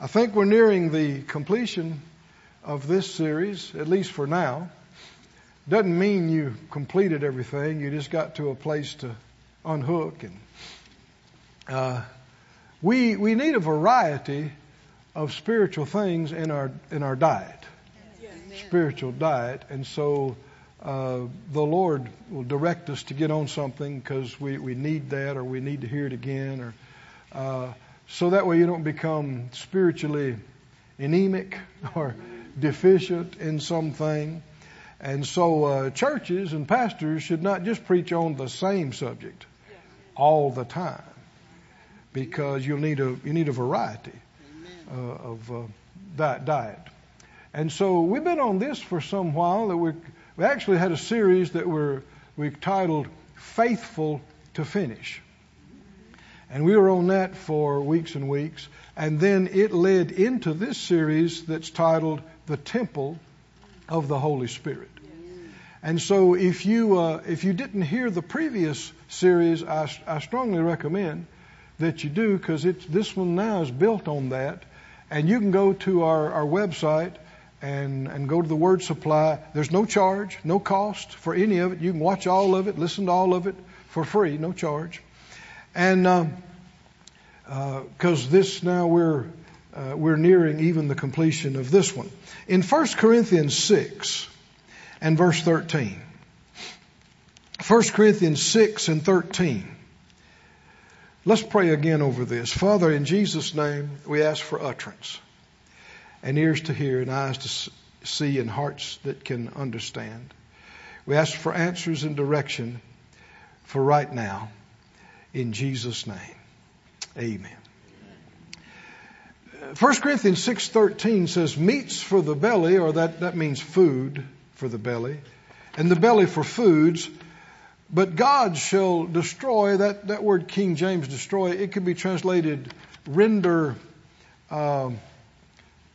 I think we're nearing the completion of this series, at least for now. Doesn't mean you completed everything. You just got to a place to unhook. And uh, we we need a variety of spiritual things in our in our diet, spiritual diet, and so. Uh, the Lord will direct us to get on something because we, we need that or we need to hear it again or uh, so that way you don't become spiritually anemic or deficient in something. And so uh, churches and pastors should not just preach on the same subject all the time, because you'll need a you need a variety uh, of uh, diet, diet. And so we've been on this for some while. That we we actually had a series that we're we titled "Faithful to Finish." And we were on that for weeks and weeks. And then it led into this series that's titled The Temple of the Holy Spirit. And so if you, uh, if you didn't hear the previous series, I, I strongly recommend that you do because this one now is built on that. And you can go to our, our website and, and go to the Word Supply. There's no charge, no cost for any of it. You can watch all of it, listen to all of it for free, no charge. And because um, uh, this now we're uh, we're nearing even the completion of this one. In 1 Corinthians 6 and verse 13. 1 Corinthians 6 and 13. Let's pray again over this. Father, in Jesus' name, we ask for utterance and ears to hear and eyes to see and hearts that can understand. We ask for answers and direction for right now. In Jesus' name. Amen. 1 Corinthians 6.13 says, meats for the belly, or that, that means food for the belly, and the belly for foods, but God shall destroy, that, that word King James destroy, it could be translated render, um,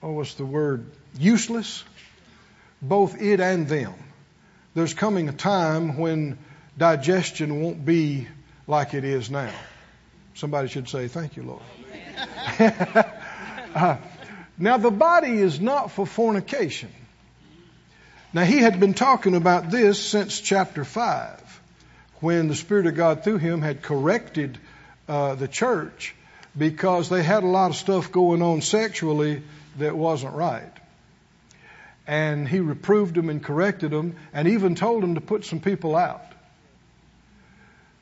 oh, what's the word? Useless. Both it and them. There's coming a time when digestion won't be like it is now. Somebody should say, Thank you, Lord. uh, now, the body is not for fornication. Now, he had been talking about this since chapter 5, when the Spirit of God through him had corrected uh, the church because they had a lot of stuff going on sexually that wasn't right. And he reproved them and corrected them and even told them to put some people out.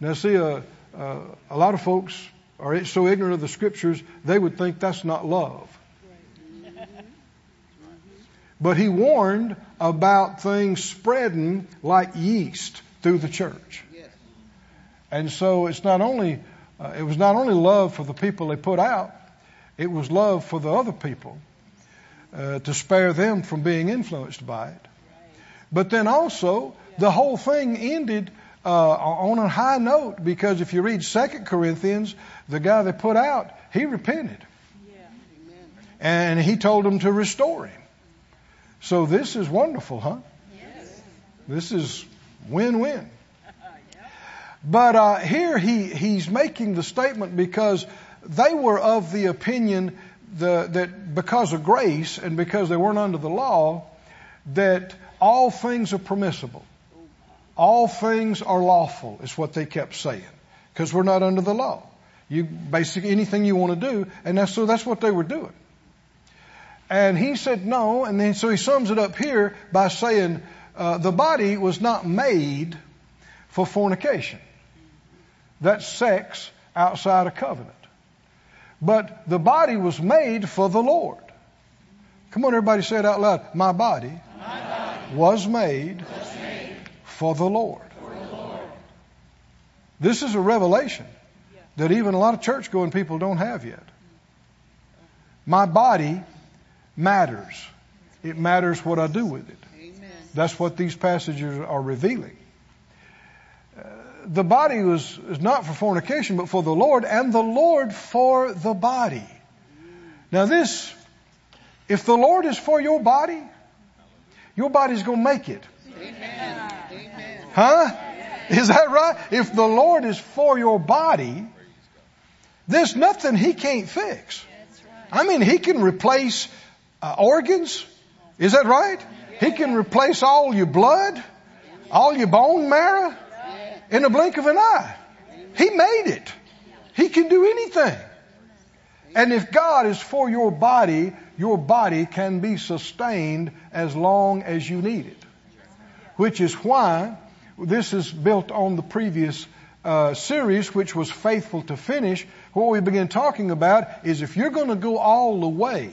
Now, see, uh, uh, a lot of folks are so ignorant of the scriptures, they would think that's not love. But he warned about things spreading like yeast through the church. And so it's not only, uh, it was not only love for the people they put out, it was love for the other people uh, to spare them from being influenced by it. But then also, the whole thing ended uh, on a high note because if you read Second Corinthians, the guy they put out, he repented. Yeah. And he told them to restore him. So this is wonderful, huh? Yes. This is win-win. But uh, here he, he's making the statement because they were of the opinion the, that because of grace and because they weren't under the law, that all things are permissible. All things are lawful, is what they kept saying, because we're not under the law. You basically anything you want to do, and that's so that's what they were doing. And he said no, and then so he sums it up here by saying uh, the body was not made for fornication. That's sex outside a covenant. But the body was made for the Lord. Come on, everybody, say it out loud. My body, My body was made, was for the Lord. This is a revelation that even a lot of church going people don't have yet. My body matters. It matters what I do with it. That's what these passages are revealing. Uh, the body was is not for fornication, but for the Lord, and the Lord for the body. Now, this, if the Lord is for your body, your body's going to make it. Amen. Huh? Is that right? If the Lord is for your body, there's nothing He can't fix. I mean, He can replace uh, organs. Is that right? He can replace all your blood, all your bone marrow in a blink of an eye. He made it. He can do anything. And if God is for your body, your body can be sustained as long as you need it. Which is why this is built on the previous uh, series, which was faithful to finish. What we begin talking about is if you're going to go all the way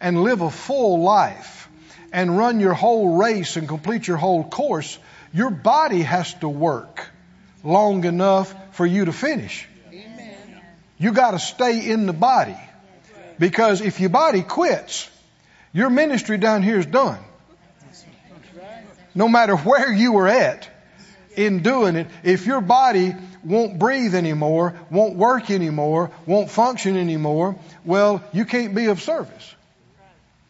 and live a full life and run your whole race and complete your whole course, your body has to work long enough for you to finish. You got to stay in the body. Because if your body quits, your ministry down here is done. No matter where you were at in doing it, if your body won't breathe anymore, won't work anymore, won't function anymore, well, you can't be of service.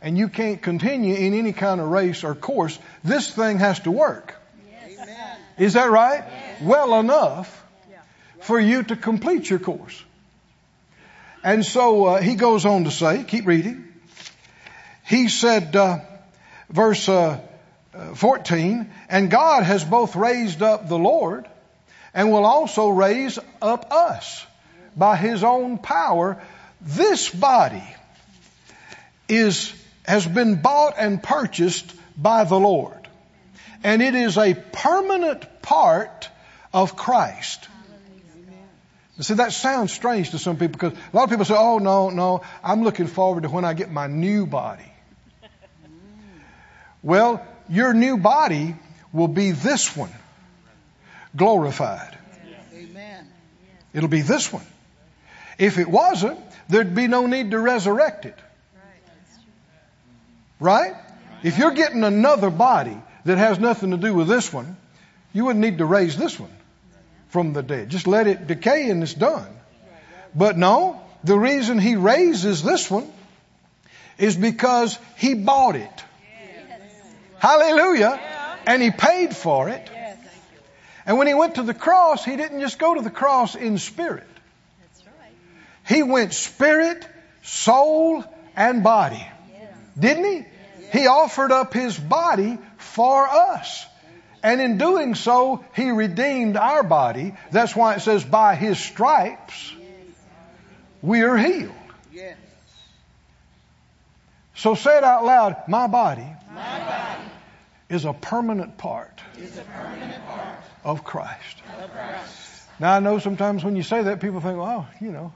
And you can't continue in any kind of race or course. This thing has to work. Is that right? Well enough for you to complete your course. And so uh, he goes on to say, keep reading. He said, uh, verse uh, 14, and God has both raised up the Lord and will also raise up us by his own power. This body is, has been bought and purchased by the Lord. And it is a permanent part of Christ. See, that sounds strange to some people because a lot of people say, oh, no, no, I'm looking forward to when I get my new body. Well, your new body will be this one, glorified. Amen. It'll be this one. If it wasn't, there'd be no need to resurrect it. Right? If you're getting another body that has nothing to do with this one, you wouldn't need to raise this one from the dead. Just let it decay and it's done. But no, the reason he raises this one is because he bought it. Hallelujah. And he paid for it. And when he went to the cross, he didn't just go to the cross in spirit. He went spirit, soul, and body. Didn't he? He offered up his body for us. And in doing so, He redeemed our body. That's why it says, by His stripes, we are healed. So say it out loud. My body, My body is, a permanent part, a permanent part of, Christ. of Christ. Now I know sometimes when you say that, people think, well, you know,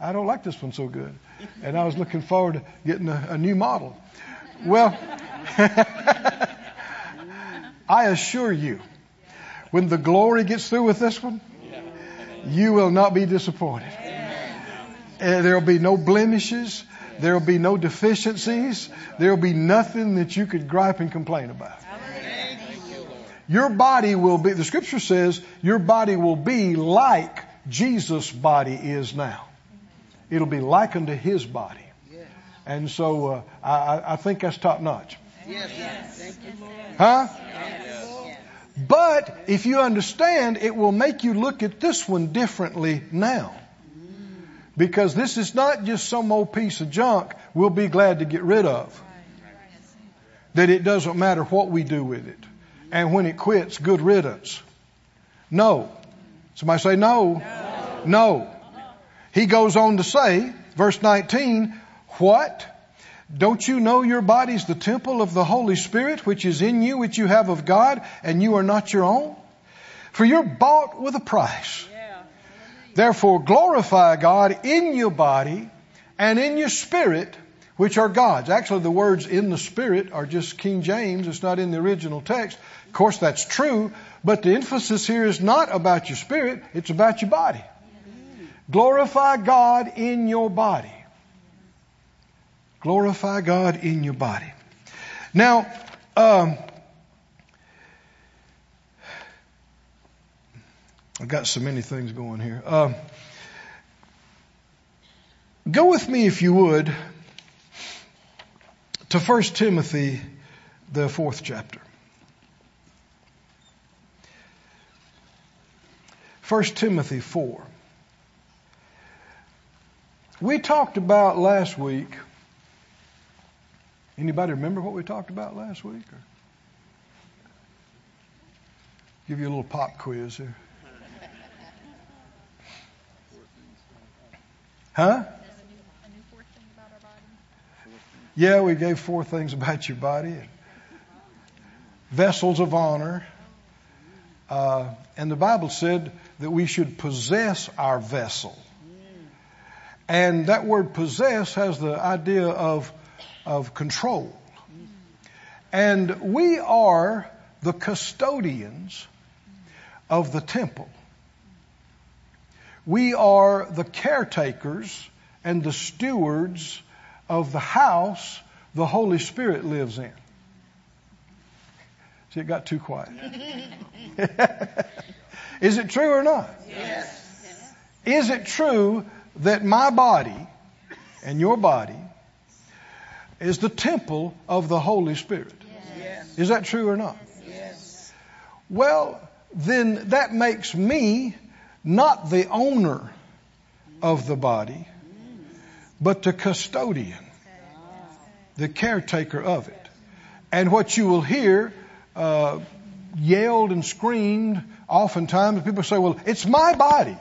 I don't like this one so good. And I was looking forward to getting a, a new model. Well, I assure you, when the glory gets through with this one, you will not be disappointed. Uh, there will be no blemishes. There will be no deficiencies. There will be nothing that you could gripe and complain about. Your body will be, the scripture says, your body will be like Jesus' body is now. It'll be likened to his body. And so uh, I, I think that's top notch. Yes. Huh? But if you understand, it will make you look at this one differently now. Because this is not just some old piece of junk we'll be glad to get rid of. That it doesn't matter what we do with it. And when it quits, good riddance. No. Somebody say no. No. no. He goes on to say, verse 19, what? Don't you know your body's the temple of the Holy Spirit which is in you, which you have of God, and you are not your own? For you're bought with a price. Therefore glorify God in your body and in your spirit, which are God's. Actually, the words in the spirit are just King James. It's not in the original text. Of course, that's true, but the emphasis here is not about your spirit, it's about your body. Glorify God in your body. Glorify God in your body. Now, um, I've got so many things going here. Um, go with me, if you would, to 1 Timothy, the fourth chapter. 1 Timothy 4. We talked about last week. Anybody remember what we talked about last week? Or give you a little pop quiz here. Huh? Yeah, we gave four things about your body. Vessels of honor. Uh, and the Bible said that we should possess our vessel. And that word possess has the idea of, of control. And we are the custodians of the temple. We are the caretakers and the stewards of the house the Holy Spirit lives in. See, it got too quiet. Is it true or not? Yes. Is it true that my body and your body is the temple of the Holy Spirit? Yes. Is that true or not? Yes. Well, then that makes me not the owner of the body, but the custodian, the caretaker of it. And what you will hear uh, yelled and screamed oftentimes, people say, well, it's my body.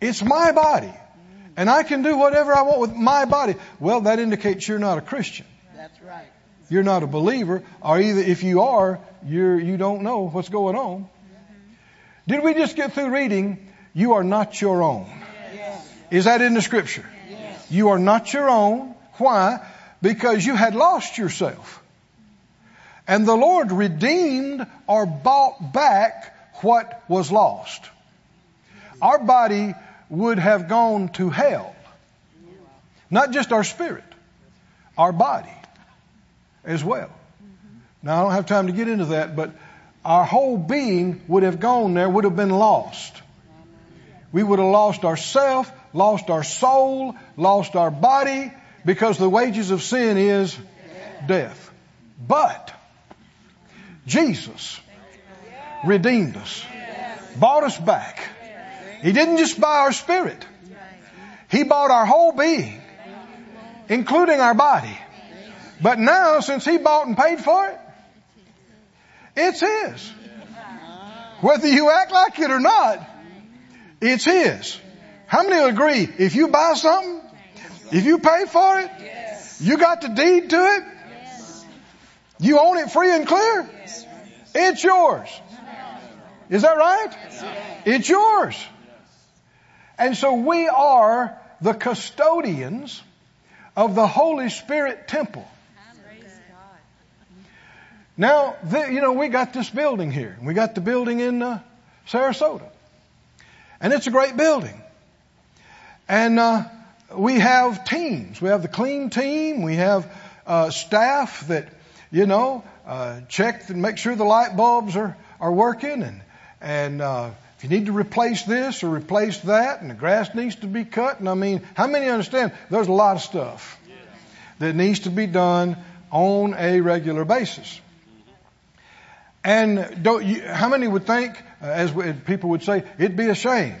It's my body. And I can do whatever I want with my body. Well, that indicates you're not a Christian. That's right. You're not a believer, or either if you are, you're, you don't know what's going on. Did we just get through reading, you are not your own? Yes. Is that in the scripture? Yes. You are not your own. Why? Because you had lost yourself. And the Lord redeemed or bought back what was lost. Our body would have gone to hell. Not just our spirit, our body as well. Now, I don't have time to get into that, but our whole being would have gone there, would have been lost. We would have lost ourself, lost our soul, lost our body, because the wages of sin is death. But Jesus redeemed us, bought us back. He didn't just buy our spirit. He bought our whole being, including our body. But now, since He bought and paid for it, it's His. Whether you act like it or not, it's His. How many agree? If you buy something, if you pay for it, you got the deed to it, you own it free and clear, it's yours. Is that right? It's yours. And so we are the custodians of the Holy Spirit temple. Now, the, you know, we got this building here. We got the building in uh, Sarasota. And it's a great building. And uh, we have teams. We have the clean team. We have uh, staff that, you know, uh, check and make sure the light bulbs are, are working. And, and uh, if you need to replace this or replace that, and the grass needs to be cut. And I mean, how many understand there's a lot of stuff that needs to be done on a regular basis? And don't you, how many would think, uh, as we, people would say, it'd be a shame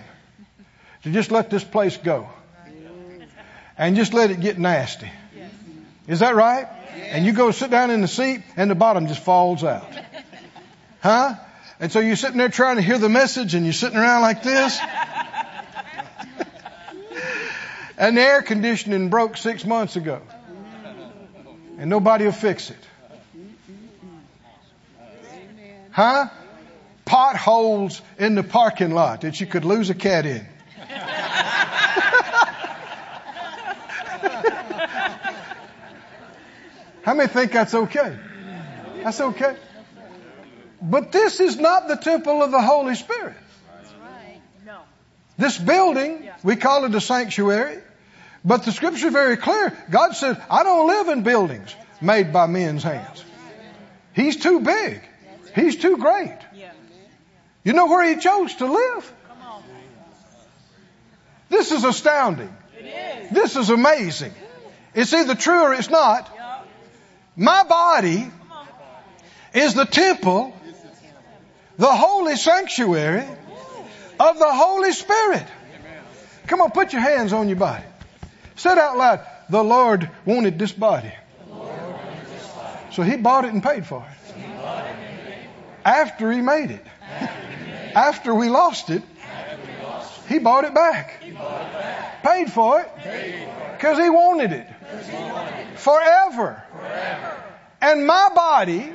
to just let this place go and just let it get nasty. Is that right? And you go sit down in the seat and the bottom just falls out. Huh? And so you're sitting there trying to hear the message and you're sitting around like this. and the air conditioning broke six months ago. And nobody will fix it. Huh? Potholes in the parking lot that you could lose a cat in. How many think that's okay? That's okay. But this is not the temple of the Holy Spirit. This building, we call it a sanctuary, but the scripture is very clear. God said, I don't live in buildings made by men's hands. He's too big. He's too great. You know where he chose to live? This is astounding. This is amazing. It's either true or it's not. My body is the temple, the holy sanctuary of the Holy Spirit. Come on, put your hands on your body. Said out loud, the Lord wanted this body. So he bought it and paid for it. After he made it. After we lost it, he bought it back. Paid for it. Because he wanted it. Forever. And my body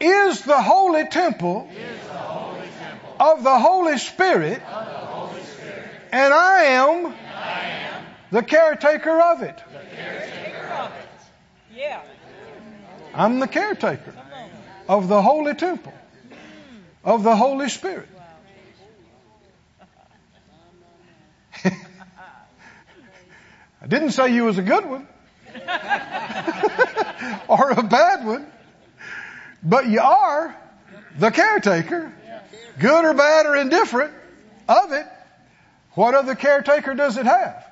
is the holy temple of the Holy Spirit. And I am the caretaker of it. Yeah. I'm the caretaker of the holy temple of the Holy Spirit. I didn't say you was a good one or a bad one, but you are the caretaker, good or bad or indifferent of it. What other caretaker does it have?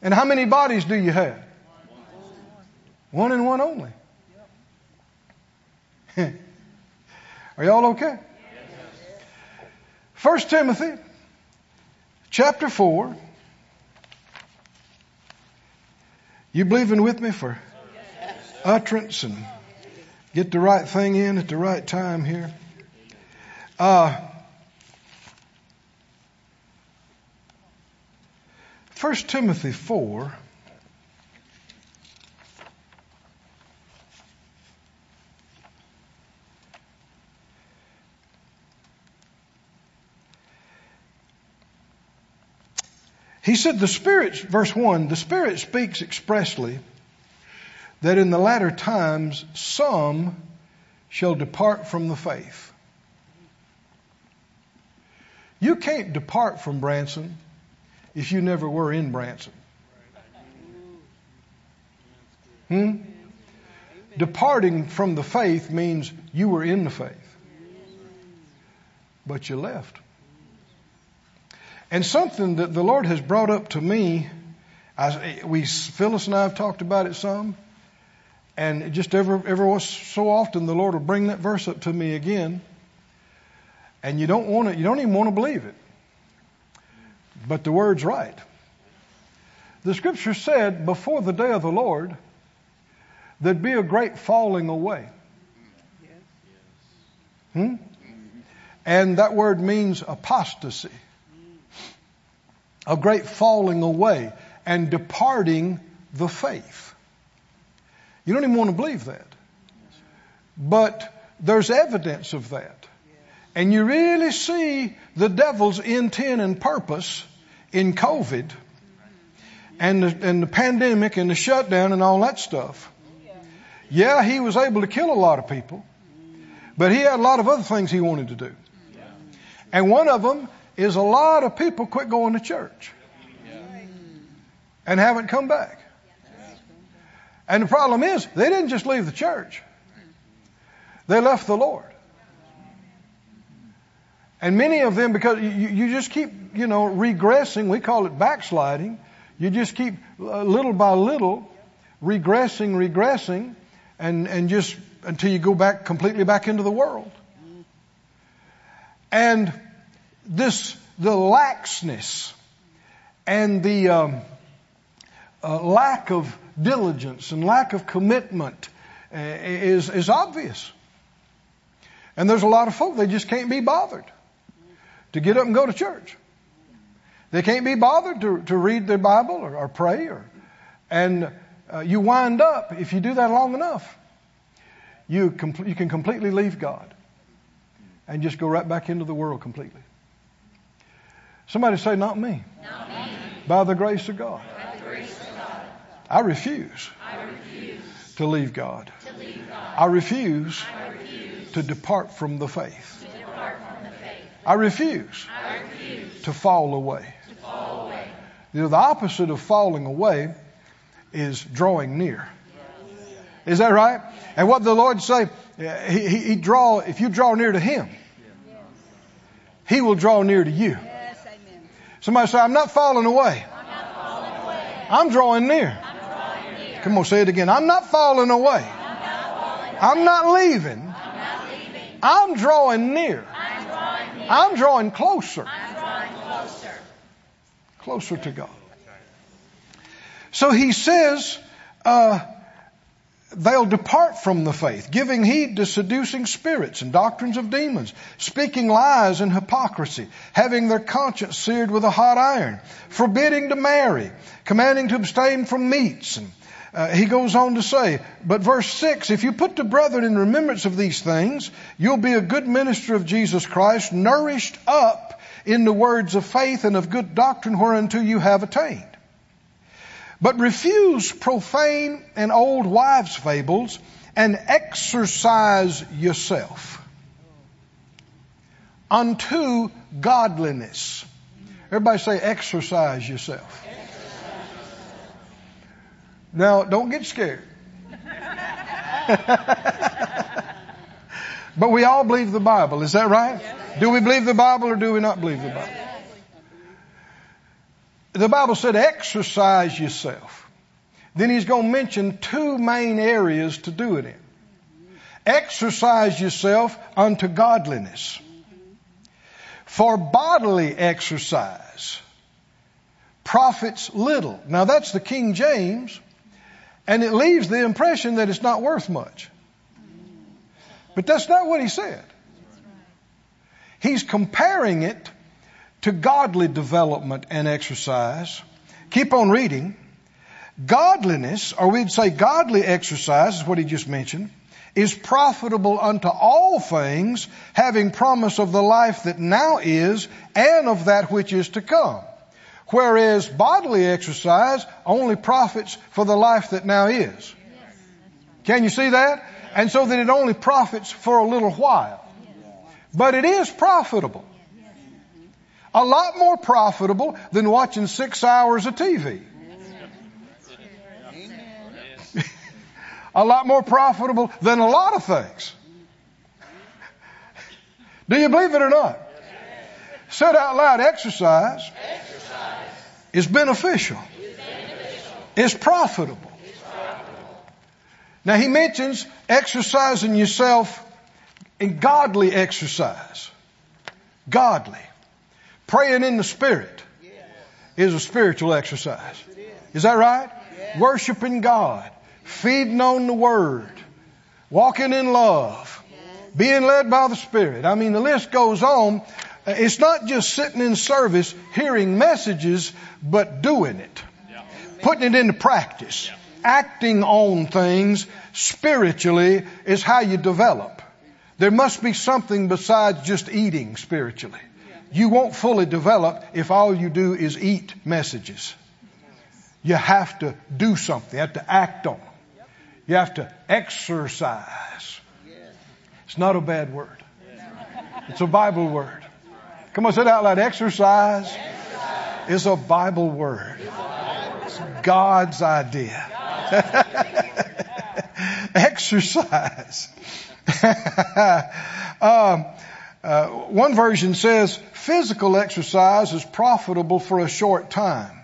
And how many bodies do you have? One and one only. Are y'all okay? First Timothy chapter 4. You believing with me for utterance and get the right thing in at the right time here? Uh, 1 Timothy 4. He said, the Spirit, verse 1, the Spirit speaks expressly that in the latter times some shall depart from the faith. You can't depart from Branson if you never were in Branson. Hmm? Departing from the faith means you were in the faith, but you left. And something that the Lord has brought up to me, I, we Phyllis and I have talked about it some, and just ever every every so often the Lord will bring that verse up to me again, and you don't want to, you don't even want to believe it, but the word's right. The Scripture said before the day of the Lord, there'd be a great falling away. Hmm? And that word means apostasy a great falling away and departing the faith. You don't even want to believe that. But there's evidence of that. And you really see the devil's intent and purpose in COVID and the, and the pandemic and the shutdown and all that stuff. Yeah, he was able to kill a lot of people, but he had a lot of other things he wanted to do. And one of them is a lot of people quit going to church and haven't come back. And the problem is, they didn't just leave the church. They left the Lord. And many of them, because you, you just keep, you know, regressing, we call it backsliding. You just keep uh, little by little regressing, regressing, and, and just until you go back completely back into the world. And this, the laxness and the um, uh, lack of diligence and lack of commitment uh, is, is obvious. And there's a lot of folk, they just can't be bothered to get up and go to church. They can't be bothered to, to read their Bible or, or pray or, and uh, you wind up, if you do that long enough, you, com- you can completely leave God and just go right back into the world completely. Somebody say, Not me. Not me. By the grace of God. By the grace of God. I refuse, I refuse to leave God. to leave God. I refuse I refuse to depart from the faith. to depart from the faith. I refuse I refuse to fall away. to fall away. You know, the opposite of falling away is drawing near. Is that right? And what the Lord say, he, he, he draw, if you draw near to Him, He will draw near to you. Yes, amen. Somebody say, I'm not falling away. I'm not falling away. I'm drawing near. I'm drawing near. Come on, say it again. I'm not falling away. I'm not falling. I'm not leaving. I'm not leaving. I'm drawing near. I'm drawing near. I'm drawing closer. I'm drawing closer. closer to God. So he says, uh, they'll depart from the faith, giving heed to seducing spirits and doctrines of demons, speaking lies and hypocrisy, having their conscience seared with a hot iron, forbidding to marry, commanding to abstain from meats. And uh, he goes on to say, but verse 6, if you put the brethren in remembrance of these things, you'll be a good minister of Jesus Christ, nourished up in the words of faith and of good doctrine whereunto you have attained. But refuse profane and old wives' fables and exercise yourself unto godliness. Everybody say exercise yourself. Now, don't get scared. but we all believe the Bible, is that right? Do we believe the Bible or do we not believe the Bible? the Bible said exercise yourself. Then he's going to mention two main areas to do it in. Exercise yourself unto godliness. For bodily exercise profits little. Now that's the King James, and it leaves the impression that it's not worth much. But that's not what he said. He's comparing it to godly development and exercise. Keep on reading. Godliness, or we'd say godly exercise, is what he just mentioned, is profitable unto all things, having promise of the life that now is and of that which is to come. Whereas bodily exercise only profits for the life that now is. Can you see that? And so that it only profits for a little while. But it is profitable. A lot more profitable than watching six hours of TV. a lot more profitable than a lot of things. Do you believe it or not? Said out loud, exercise, exercise. Is beneficial. It's profitable. Now he mentions exercising yourself in godly exercise. Godly. Praying in the Spirit is a spiritual exercise. Is that right? Worshiping God, feeding on the Word, walking in love, being led by the Spirit. I mean, the list goes on. It's not just sitting in service, hearing messages, but doing it. Putting it into practice. Acting on things spiritually is how you develop. There must be something besides just eating spiritually. You won't fully develop if all you do is eat messages. You have to do something. You have to act on them. You have to exercise. It's not a bad word. It's a Bible word. Come on, say it out loud. Exercise, is a Bible word. It's God's idea. Exercise. um, uh, one version says physical exercise is profitable for a short time,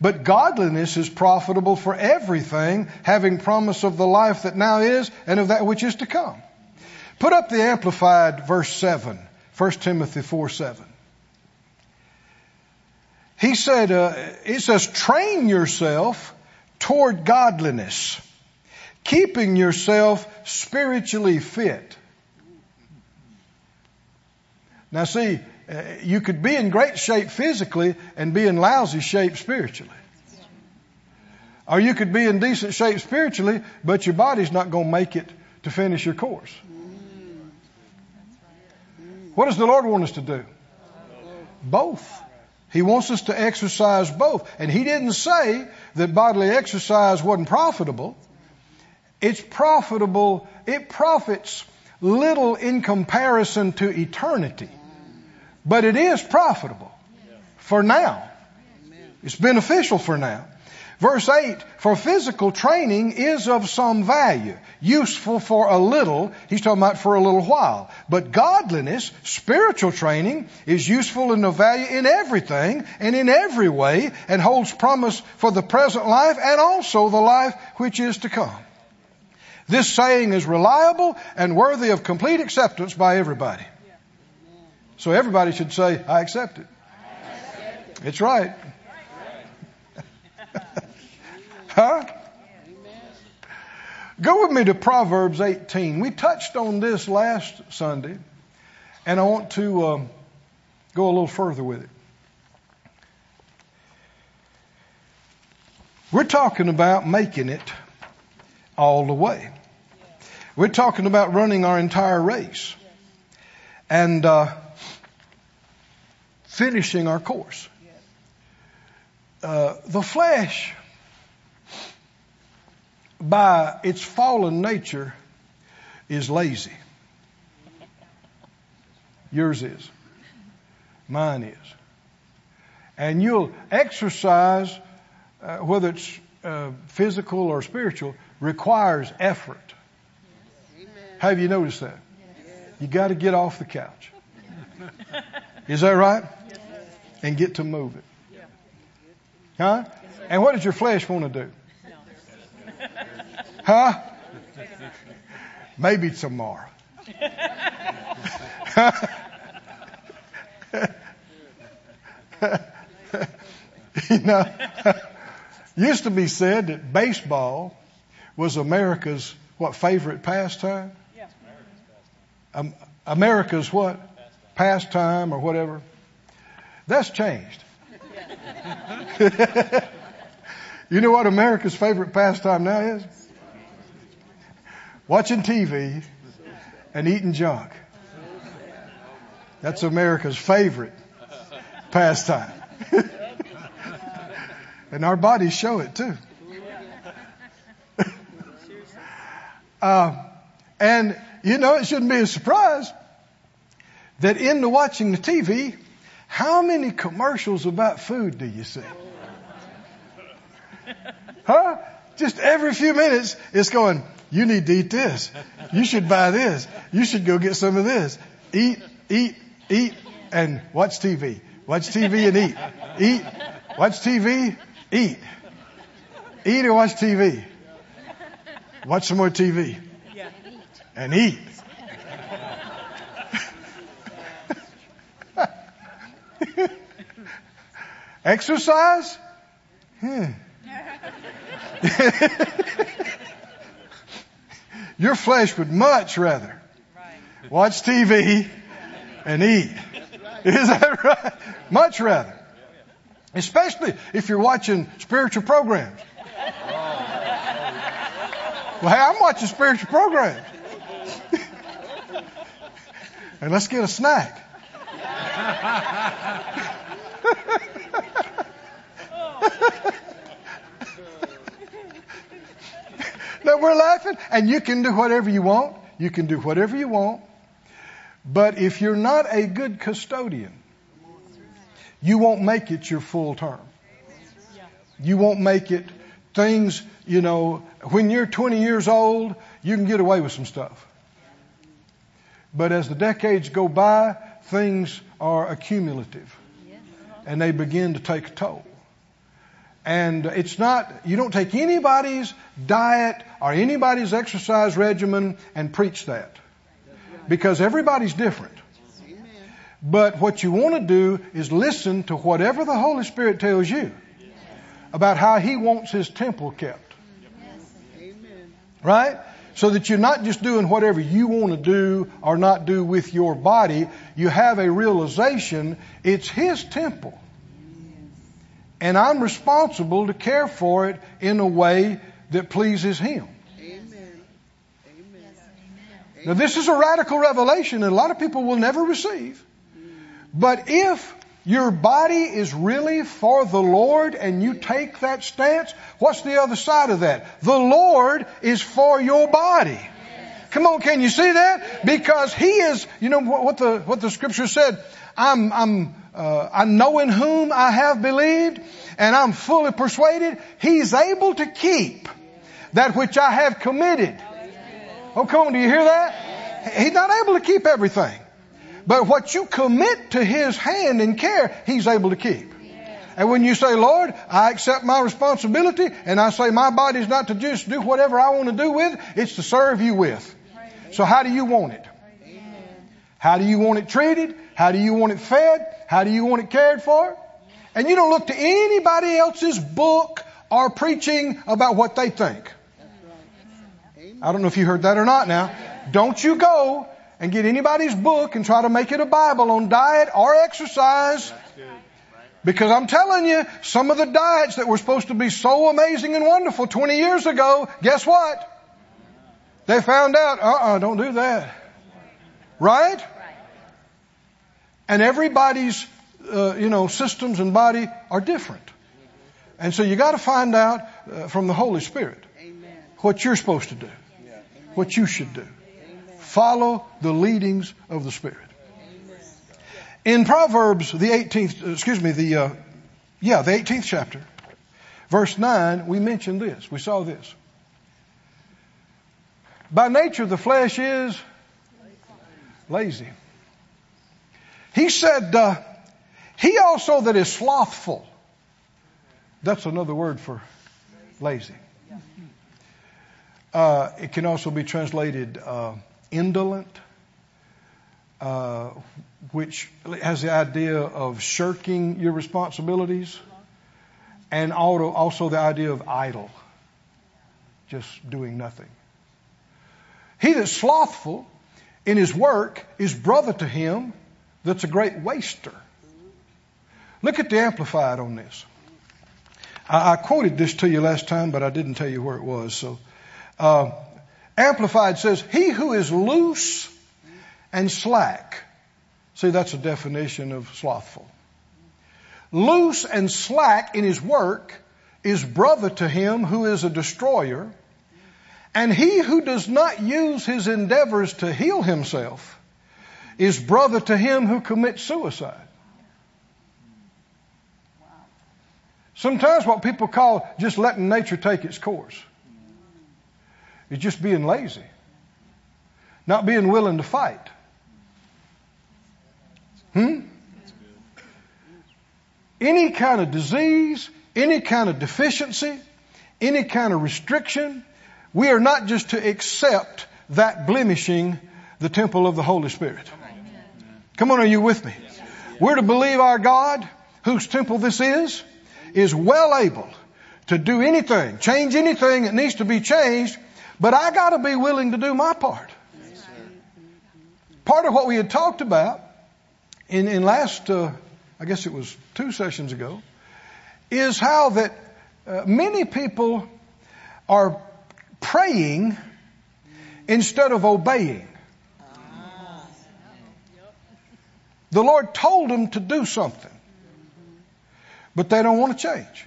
but godliness is profitable for everything, having promise of the life that now is and of that which is to come. Put up the amplified verse 7, 1 Timothy 4 7. He said, uh, it says, train yourself toward godliness, keeping yourself spiritually fit. Now see, uh, you could be in great shape physically and be in lousy shape spiritually. Or you could be in decent shape spiritually, but your body's not going to make it to finish your course. What does the Lord want us to do? Both. He wants us to exercise both. And He didn't say that bodily exercise wasn't profitable. It's profitable, it profits little in comparison to eternity. But it is profitable for now. It's beneficial for now. Verse 8, for physical training is of some value, useful for a little. He's talking about for a little while. But godliness, spiritual training, is useful and of value in everything and in every way and holds promise for the present life and also the life which is to come. This saying is reliable and worthy of complete acceptance by everybody. So everybody should say, I accept it. It's right. right. huh? Go with me to Proverbs 18. We touched on this last Sunday, and I want to um, go a little further with it. We're talking about making it all the way. We're talking about running our entire race and uh, finishing our course. Uh, the flesh, by its fallen nature, is lazy. Yours is. Mine is. And you'll exercise, uh, whether it's uh, physical or spiritual, requires effort. Have you noticed that? You got to get off the couch. Is that right? And get to moving. Huh? And what does your flesh want to do? Huh? Maybe tomorrow. you know, used to be said that baseball was America's what favorite pastime? Um, America's what? Pastime or whatever. That's changed. you know what America's favorite pastime now is? Watching TV and eating junk. That's America's favorite pastime. and our bodies show it too. uh, and you know, it shouldn't be a surprise that in the watching the TV, how many commercials about food do you see? Huh? Just every few minutes, it's going, you need to eat this. You should buy this. You should go get some of this. Eat, eat, eat, and watch TV. Watch TV and eat. Eat, watch TV, eat. Eat or watch TV. Watch some more TV. And eat. Exercise? Hmm. Your flesh would much rather watch TV and eat. Is that right? Much rather. Especially if you're watching spiritual programs. Well, hey, I'm watching spiritual programs. and let's get a snack. we're laughing, and you can do whatever you want. You can do whatever you want. But if you're not a good custodian, you won't make it your full term. You won't make it things, you know, when you're 20 years old, you can get away with some stuff. But as the decades go by, things are accumulative and they begin to take a toll. And it's not, you don't take anybody's diet or anybody's exercise regimen and preach that. Because everybody's different. But what you want to do is listen to whatever the Holy Spirit tells you about how He wants His temple kept. Right? So that you're not just doing whatever you want to do or not do with your body. You have a realization it's His temple. And I'm responsible to care for it in a way that pleases Him. Amen. Amen. Now, this is a radical revelation that a lot of people will never receive. But if your body is really for the Lord and you take that stance, what's the other side of that? The Lord is for your body. Come on, can you see that? Because He is, you know what the, what the scripture said? I'm, I'm, uh, I know in whom I have believed and I'm fully persuaded He's able to keep that which I have committed. Oh, come on, do you hear that? He's not able to keep everything. But what you commit to His hand and care, He's able to keep. And when you say, Lord, I accept my responsibility, and I say my body's not to just do whatever I want to do with, it's to serve you with. So how do you want it? How do you want it treated? How do you want it fed? How do you want it cared for? And you don't look to anybody else's book or preaching about what they think. I don't know if you heard that or not now. Don't you go and get anybody's book and try to make it a Bible on diet or exercise. Because I'm telling you, some of the diets that were supposed to be so amazing and wonderful 20 years ago, guess what? They found out, uh-uh, don't do that. Right? And everybody's, uh, you know, systems and body are different. And so you got to find out uh, from the Holy Spirit what you're supposed to do, what you should do. Follow the leadings of the Spirit. In Proverbs, the 18th, excuse me, the, uh, yeah, the 18th chapter, verse 9, we mentioned this. We saw this. By nature, the flesh is lazy. He said, uh, he also that is slothful. That's another word for lazy. Uh, it can also be translated uh, indolent, uh, which has the idea of shirking your responsibilities, and also, the idea of idle, just doing nothing. He that's slothful in his work is brother to him that's a great waster. Look at the Amplified on this. I, I quoted this to you last time, but I didn't tell you where it was. So, uh, Amplified says, "He who is loose and slack." See, that's a definition of slothful. Loose and slack in his work is brother to him who is a destroyer, and he who does not use his endeavors to heal himself is brother to him who commits suicide. Sometimes what people call just letting nature take its course is just being lazy, not being willing to fight. Hmm? Any kind of disease, any kind of deficiency, any kind of restriction, we are not just to accept that blemishing the temple of the Holy Spirit. Come on, are you with me? We're to believe our God, whose temple this is, is well able to do anything, change anything that needs to be changed, but I gotta be willing to do my part. Part of what we had talked about in, in last, uh, I guess it was two sessions ago, is how that uh, many people are praying instead of obeying. The Lord told them to do something, but they don't want to change.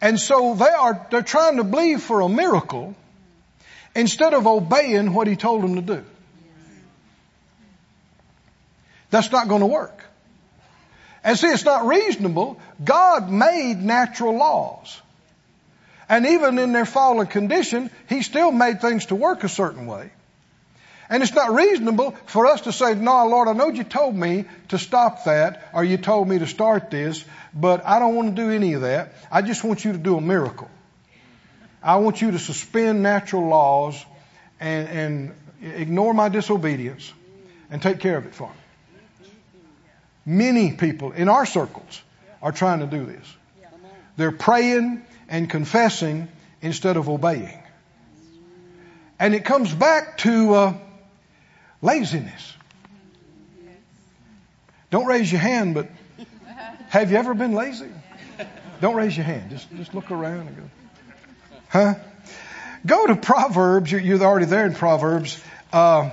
And so they are, they're trying to believe for a miracle instead of obeying what He told them to do. That's not going to work. And see, it's not reasonable. God made natural laws. And even in their fallen condition, He still made things to work a certain way. And it's not reasonable for us to say, no, Lord, I know you told me to stop that, or you told me to start this, but I don't want to do any of that. I just want you to do a miracle. I want you to suspend natural laws and, and ignore my disobedience and take care of it for me. Many people in our circles are trying to do this. They're praying and confessing instead of obeying. And it comes back to uh, laziness. Don't raise your hand, but have you ever been lazy? Don't raise your hand. Just, just look around and go, huh? Go to Proverbs. You're, you're already there in Proverbs. Uh,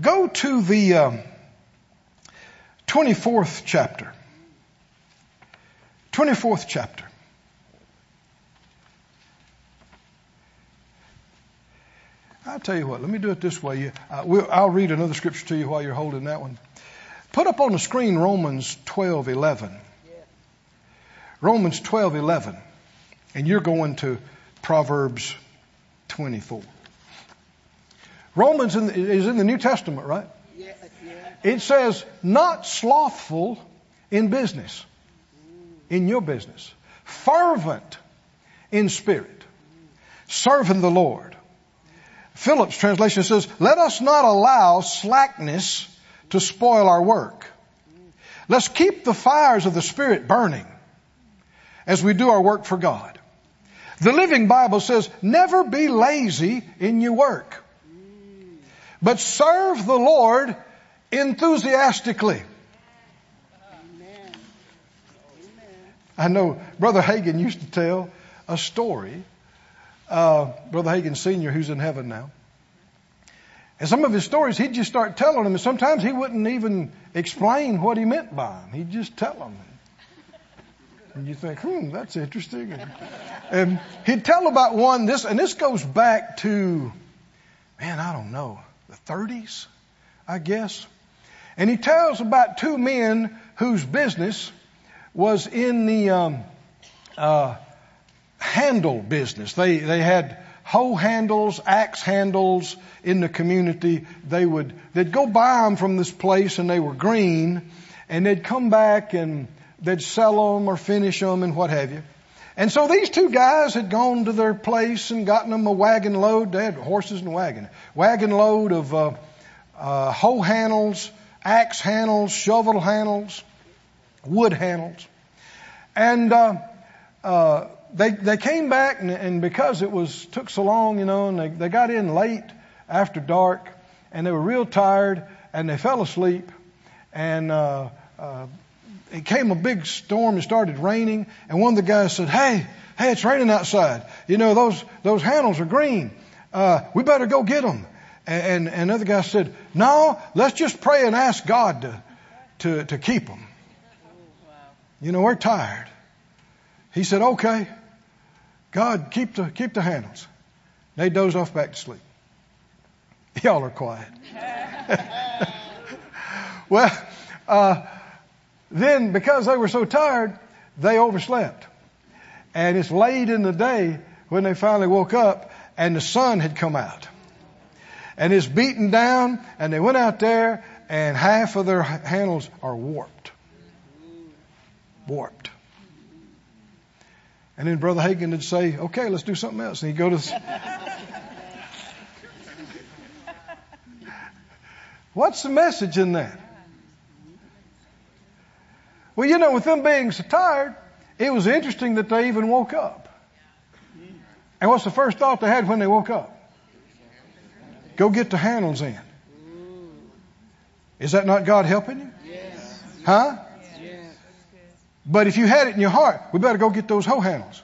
go to the um, 24th chapter. 24th chapter. I'll tell you what, let me do it this way. Uh, we'll, I'll read another scripture to you while you're holding that one. Put up on the screen Romans 12, 11. Romans 12, 11. And you're going to Proverbs 24. Romans in the, is in the New Testament, right? Yeah, yeah. It says, not slothful in business, in your business, fervent in spirit, serving the Lord. Phillips translation says, let us not allow slackness to spoil our work. Let's keep the fires of the Spirit burning as we do our work for God. The Living Bible says, never be lazy in your work, but serve the Lord enthusiastically. I know Brother Hagin used to tell a story. Uh, Brother Hagin Sr., who's in heaven now. And some of his stories, he'd just start telling them, and sometimes he wouldn't even explain what he meant by them. He'd just tell them. And you think, hmm, that's interesting. And, and he'd tell about one, this, and this goes back to, man, I don't know, the 30s, I guess. And he tells about two men whose business was in the um, uh, handle business. They they had hoe handles, axe handles in the community. They would they'd go buy them from this place, and they were green, and they'd come back and they'd sell them or finish them and what have you. And so these two guys had gone to their place and gotten them a wagon load. They had horses and wagon, wagon load of uh, uh, hoe handles, axe handles, shovel handles, wood handles, and uh, uh, they they came back and, and because it was took so long, you know, and they they got in late after dark, and they were real tired, and they fell asleep, and uh, uh, it came a big storm and started raining, and one of the guys said, "Hey, hey, it's raining outside. You know those those handles are green. Uh, we better go get them." And, and another guy said, "No, let's just pray and ask God to to to keep them. You know we're tired." He said, "Okay, God, keep the keep the handles." They dozed off back to sleep. Y'all are quiet. well, uh, then because they were so tired, they overslept. And it's late in the day when they finally woke up and the sun had come out. And it's beaten down and they went out there and half of their handles are warped. Warped. And then Brother Hagin would say, okay, let's do something else. And he'd go to, what's the message in that? Well, you know, with them being so tired, it was interesting that they even woke up. And what's the first thought they had when they woke up? Go get the handles in. Is that not God helping you? Yes. Huh? Yes. But if you had it in your heart, we better go get those hoe handles.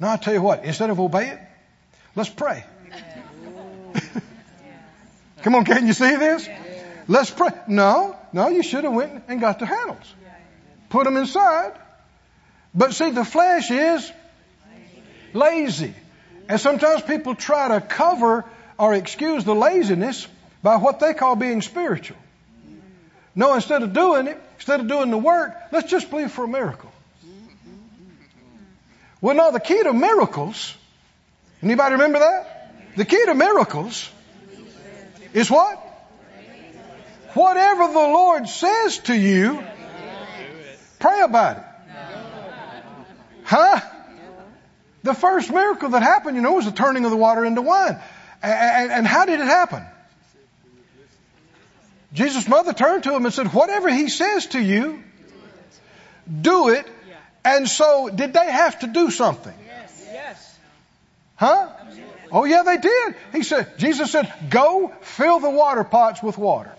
Now I tell you what, instead of obey it, let's pray. Come on, can you see this? Let's pray. No, no, you should have went and got the handles. Put them inside. But see, the flesh is lazy. And sometimes people try to cover or excuse the laziness by what they call being spiritual. No, instead of doing it, instead of doing the work, let's just believe for a miracle. Well, no, the key to miracles, anybody remember that? The key to miracles is what? Whatever the Lord says to you, pray about it. Huh? The first miracle that happened, you know, was the turning of the water into wine. And, and how did it happen? Jesus' mother turned to him and said, whatever he says to you, do it. And so, did they have to do something? Yes. Huh? Oh yeah, they did. He said, Jesus said, go fill the water pots with water.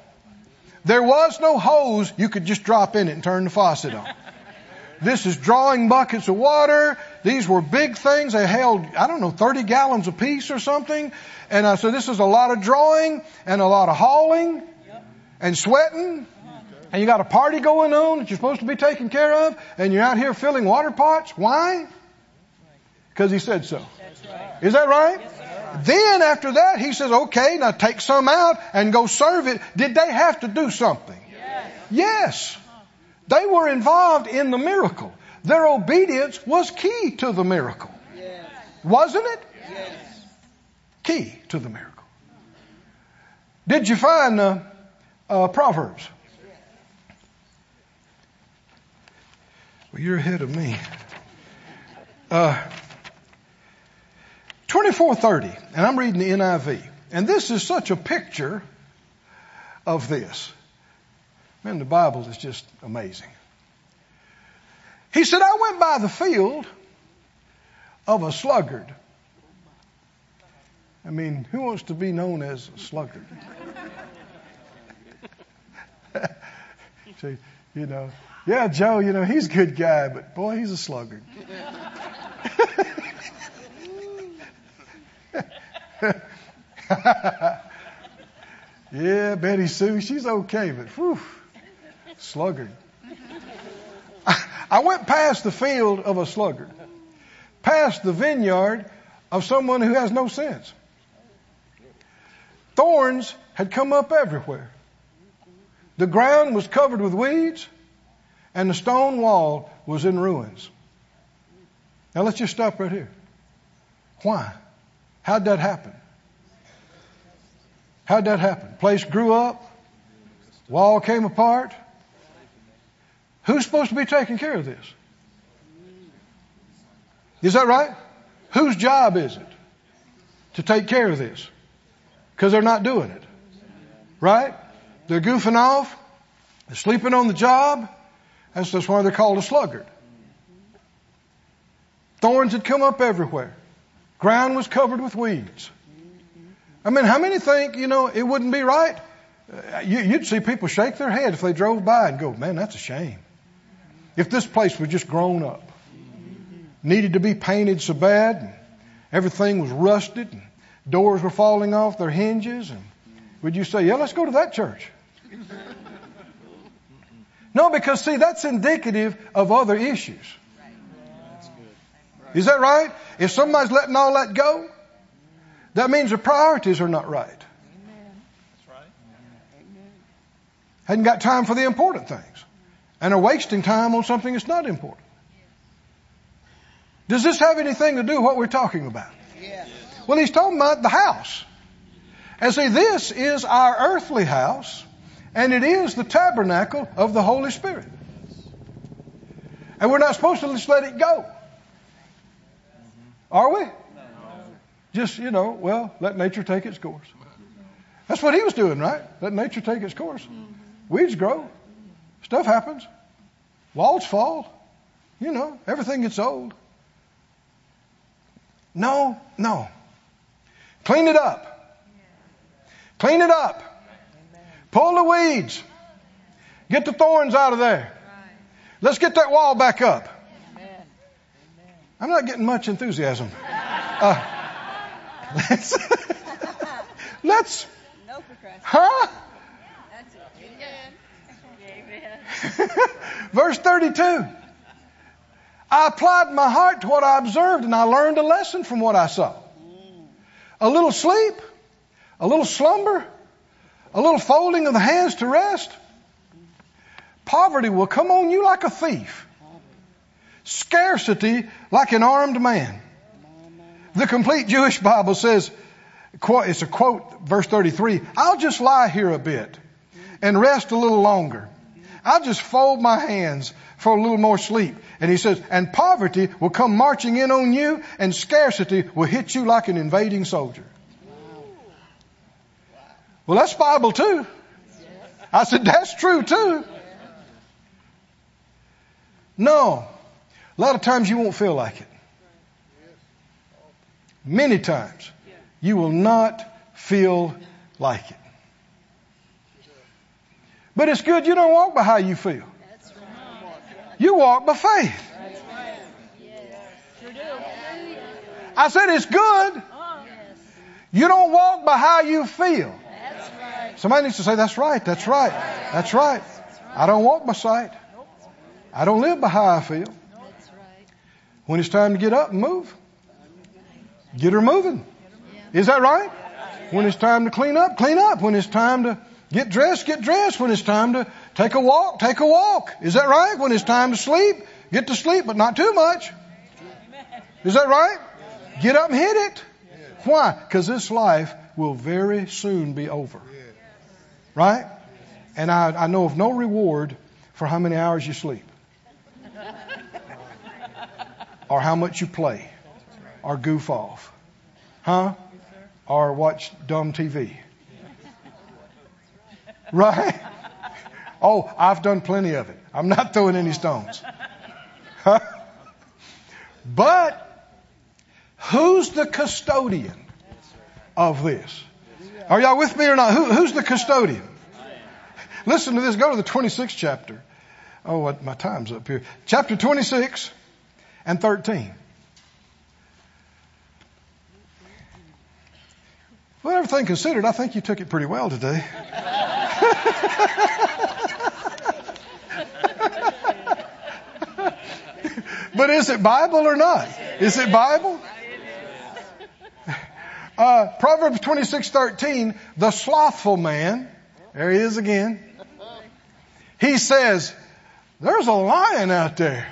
There was no hose you could just drop in it and turn the faucet on. This is drawing buckets of water. These were big things. They held, I don't know, 30 gallons apiece or something. And uh, I said, this is a lot of drawing and a lot of hauling and sweating. And you got a party going on that you're supposed to be taking care of. And you're out here filling water pots. Why? Because he said so. Is that right? Then after that, he says, okay, now take some out and go serve it. Did they have to do something? Yes. They were involved in the miracle. Their obedience was key to the miracle. Yes. Wasn't it? Yes. Key to the miracle. Did you find uh, uh, Proverbs? Well, you're ahead of me. Uh, 2430, and I'm reading the NIV. And this is such a picture of this. Man, the Bible is just amazing. He said, I went by the field of a sluggard. I mean, who wants to be known as a sluggard? You know, yeah, Joe, you know, he's a good guy, but boy, he's a sluggard. yeah, Betty Sue, she's okay, but whew, sluggard. I went past the field of a sluggard, past the vineyard of someone who has no sense. Thorns had come up everywhere. The ground was covered with weeds, and the stone wall was in ruins. Now let's just stop right here. Why? How'd that happen? How'd that happen? Place grew up, wall came apart. Who's supposed to be taking care of this? Is that right? Whose job is it to take care of this? Because they're not doing it. Right? They're goofing off. They're sleeping on the job. That's, that's why they're called a sluggard. Thorns had come up everywhere. Ground was covered with weeds. I mean, how many think, you know, it wouldn't be right? Uh, you, you'd see people shake their head if they drove by and go, man, that's a shame. If this place was just grown up, needed to be painted so bad, and everything was rusted, and doors were falling off their hinges, and would you say, yeah, let's go to that church? No, because see, that's indicative of other issues. Is that right? If somebody's letting all that go, that means the priorities are not right. Amen. That's right. Amen. Hadn't got time for the important things. And are wasting time on something that's not important. Does this have anything to do with what we're talking about? Yes. Well, he's talking about the house. And see, this is our earthly house, and it is the tabernacle of the Holy Spirit. And we're not supposed to just let it go. Are we? Just, you know, well, let nature take its course. That's what he was doing, right? Let nature take its course. Weeds grow. Stuff happens. Walls fall. You know, everything gets old. No, no. Clean it up. Clean it up. Pull the weeds. Get the thorns out of there. Let's get that wall back up. I'm not getting much enthusiasm. Uh, let's, let's, No procrastination. huh? That's it. Amen. Verse 32. I applied my heart to what I observed and I learned a lesson from what I saw. A little sleep, a little slumber, a little folding of the hands to rest. Poverty will come on you like a thief. Scarcity like an armed man. The complete Jewish Bible says, it's a quote, verse 33, I'll just lie here a bit and rest a little longer. I'll just fold my hands for a little more sleep. And he says, and poverty will come marching in on you and scarcity will hit you like an invading soldier. Well, that's Bible too. I said, that's true too. No. A lot of times you won't feel like it. Many times you will not feel like it. But it's good you don't walk by how you feel. You walk by faith. I said it's good. You don't walk by how you feel. Somebody needs to say, that's right, that's right, that's right. I don't walk by sight. I don't live by how I feel. When it's time to get up and move, get her moving. Is that right? When it's time to clean up, clean up. When it's time to get dressed, get dressed. When it's time to take a walk, take a walk. Is that right? When it's time to sleep, get to sleep, but not too much. Is that right? Get up and hit it. Why? Because this life will very soon be over. Right? And I, I know of no reward for how many hours you sleep. Or how much you play. Or goof off. Huh? Or watch dumb TV. Right? Oh, I've done plenty of it. I'm not throwing any stones. Huh? But Who's the custodian of this? Are y'all with me or not? Who, who's the custodian? Listen to this. Go to the 26th chapter. Oh, my time's up here. Chapter 26 and 13. Well, everything considered, I think you took it pretty well today. but is it Bible or not? Is it Bible? Uh, Proverbs 26:13, the slothful man, there he is again. He says, "There's a lion out there.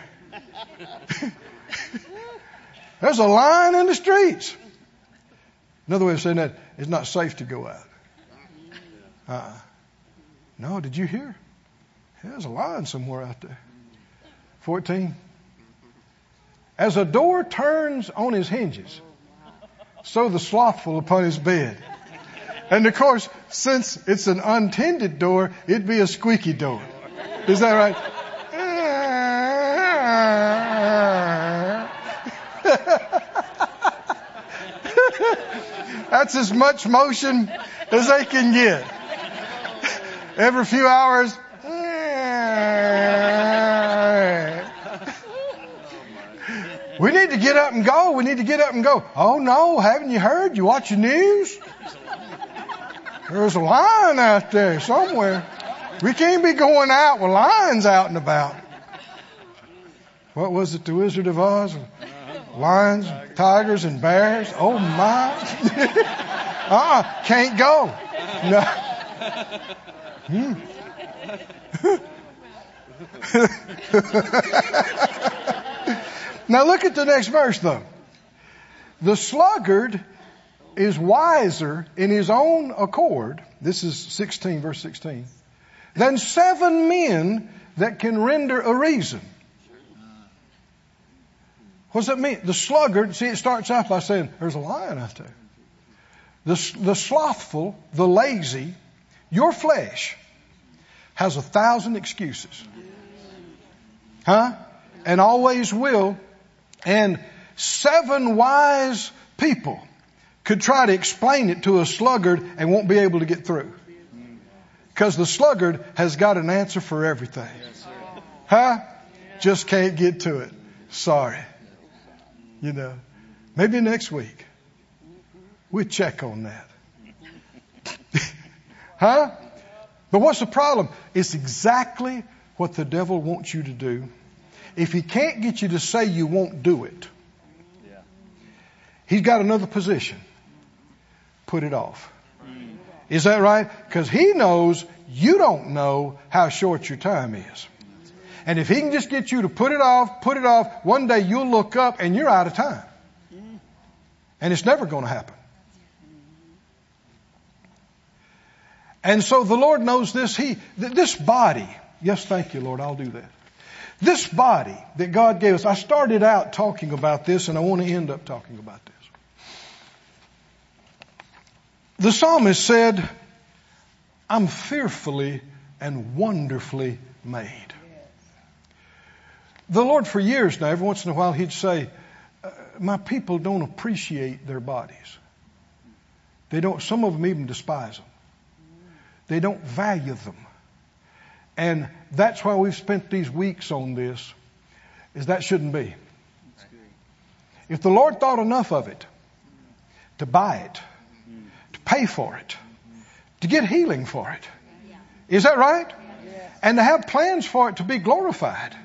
There's a lion in the streets." Another way of saying that, it's not safe to go out. Uh, no, did you hear? There's a lion somewhere out there. 14. As a door turns on his hinges, so the slothful upon his bed. And of course, since it's an untended door, it'd be a squeaky door. Is that right? That's as much motion as they can get. Every few hours. We need to get up and go. We need to get up and go. Oh no, haven't you heard? You watch the news? There's a lion out there somewhere. We can't be going out with lions out and about. What was it, the Wizard of Oz? Lions, tigers, and bears. Oh my. uh-uh, can't go. No. Hmm. now look at the next verse though. The sluggard is wiser in his own accord. This is 16 verse 16. Than seven men that can render a reason. What does that mean? The sluggard, see, it starts off by saying, there's a lion out there. The, the slothful, the lazy, your flesh has a thousand excuses. Huh? And always will. And seven wise people could try to explain it to a sluggard and won't be able to get through. Because the sluggard has got an answer for everything. Huh? Just can't get to it. Sorry. You know, maybe next week we check on that. huh? But what's the problem? It's exactly what the devil wants you to do. If he can't get you to say you won't do it, he's got another position. Put it off. Is that right? Because he knows you don't know how short your time is. And if he can just get you to put it off, put it off, one day you'll look up and you're out of time. And it's never going to happen. And so the Lord knows this. He, this body, yes, thank you, Lord, I'll do that. This body that God gave us, I started out talking about this and I want to end up talking about this. The psalmist said, I'm fearfully and wonderfully made. The Lord, for years now, every once in a while, He'd say, uh, My people don't appreciate their bodies. They don't, some of them even despise them. They don't value them. And that's why we've spent these weeks on this, is that shouldn't be. If the Lord thought enough of it to buy it, to pay for it, to get healing for it, is that right? And to have plans for it to be glorified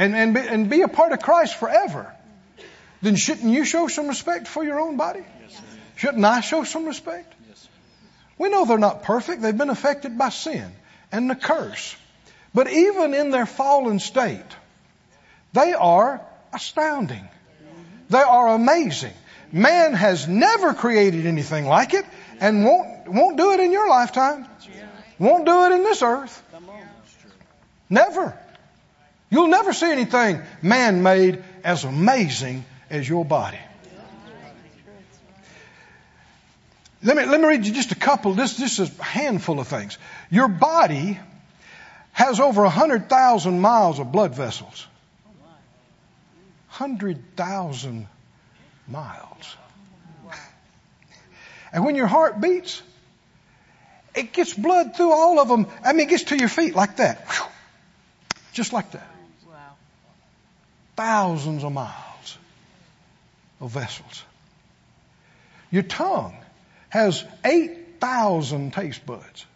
and, and, be, and be a part of Christ forever, then shouldn't you show some respect for your own body? Shouldn't I show some respect? We know they're not perfect. They've been affected by sin and the curse. But even in their fallen state, they are astounding. They are amazing. Man has never created anything like it and won't, won't do it in your lifetime. Won't do it in this earth. Never. You'll never see anything man made as amazing as your body. Let me, let me read you just a couple. This, this is a handful of things. Your body has over 100,000 miles of blood vessels. 100,000 miles. And when your heart beats, it gets blood through all of them. I mean, it gets to your feet like that. Just like that. Thousands of miles of vessels. Your tongue has 8,000 taste buds.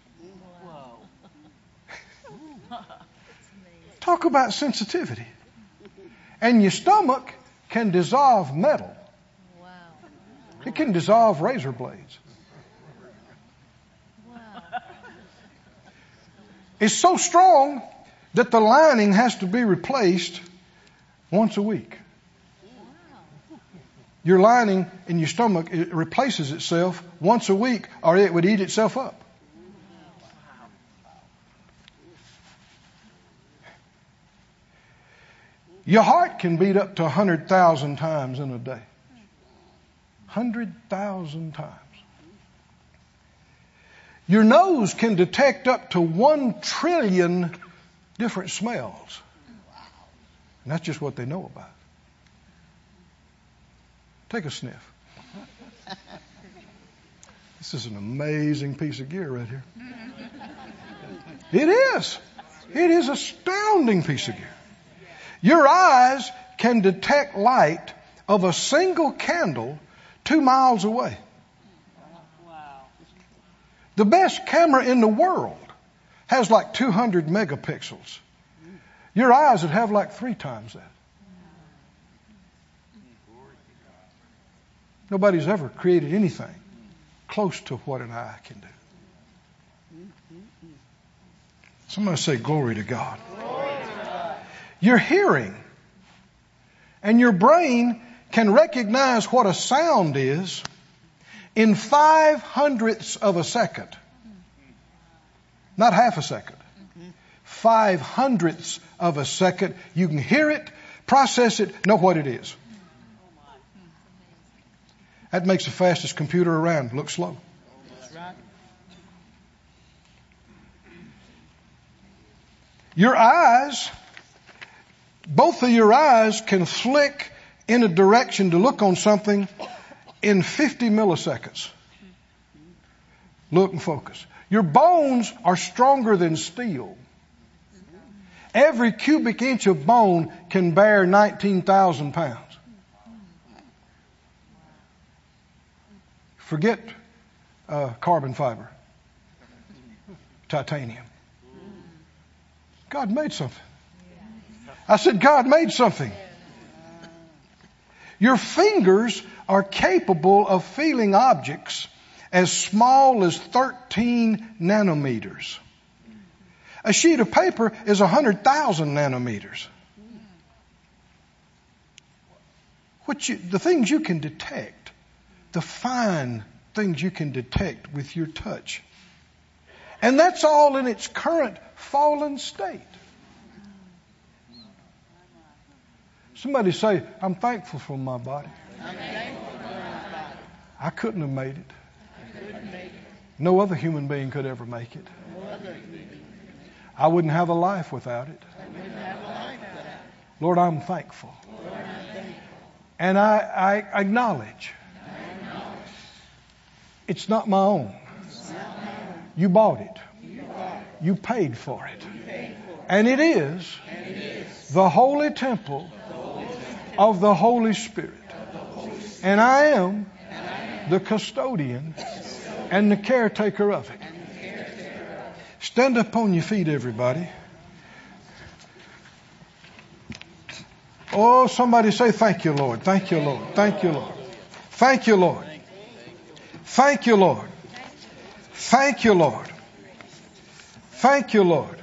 Talk about sensitivity. And your stomach can dissolve metal. Wow. It can dissolve razor blades. Wow. It's so strong that the lining has to be replaced once a week. Your lining in your stomach it replaces itself once a week or it would eat itself up. Your heart can beat up to 100,000 times in a day. 100,000 times. Your nose can detect up to 1 trillion different smells. And that's just what they know about. Take a sniff. This is an amazing piece of gear right here. It is. It is astounding piece of gear. Your eyes can detect light of a single candle two miles away. The best camera in the world has like 200 megapixels. Your eyes would have like three times that. Nobody's ever created anything close to what an eye can do. Somebody say, Glory to God. Your hearing and your brain can recognize what a sound is in five hundredths of a second. Not half a second. Five hundredths of a second. You can hear it, process it, know what it is. That makes the fastest computer around look slow. Your eyes, both of your eyes can flick in a direction to look on something in 50 milliseconds. Look and focus. Your bones are stronger than steel. Every cubic inch of bone can bear 19,000 pounds. Forget uh, carbon fiber, titanium. God made something. I said, God made something. Your fingers are capable of feeling objects as small as 13 nanometers. A sheet of paper is 100,000 nanometers. What you, the things you can detect, the fine things you can detect with your touch. And that's all in its current fallen state. Somebody say, I'm thankful for my body. I couldn't have made it. No other human being could ever make it. I wouldn't have a life without it. Lord, I'm thankful. And I, I acknowledge it's not my own. You bought it. You paid for it. And it is the holy temple of the Holy Spirit. And I am the custodian and the caretaker of it. Stand up on your feet, everybody. Oh, somebody say, Thank you, Lord. Thank you, Lord. Thank you, Lord. Thank you, Lord. Thank you, Lord. Thank you, Lord. Thank you, Lord.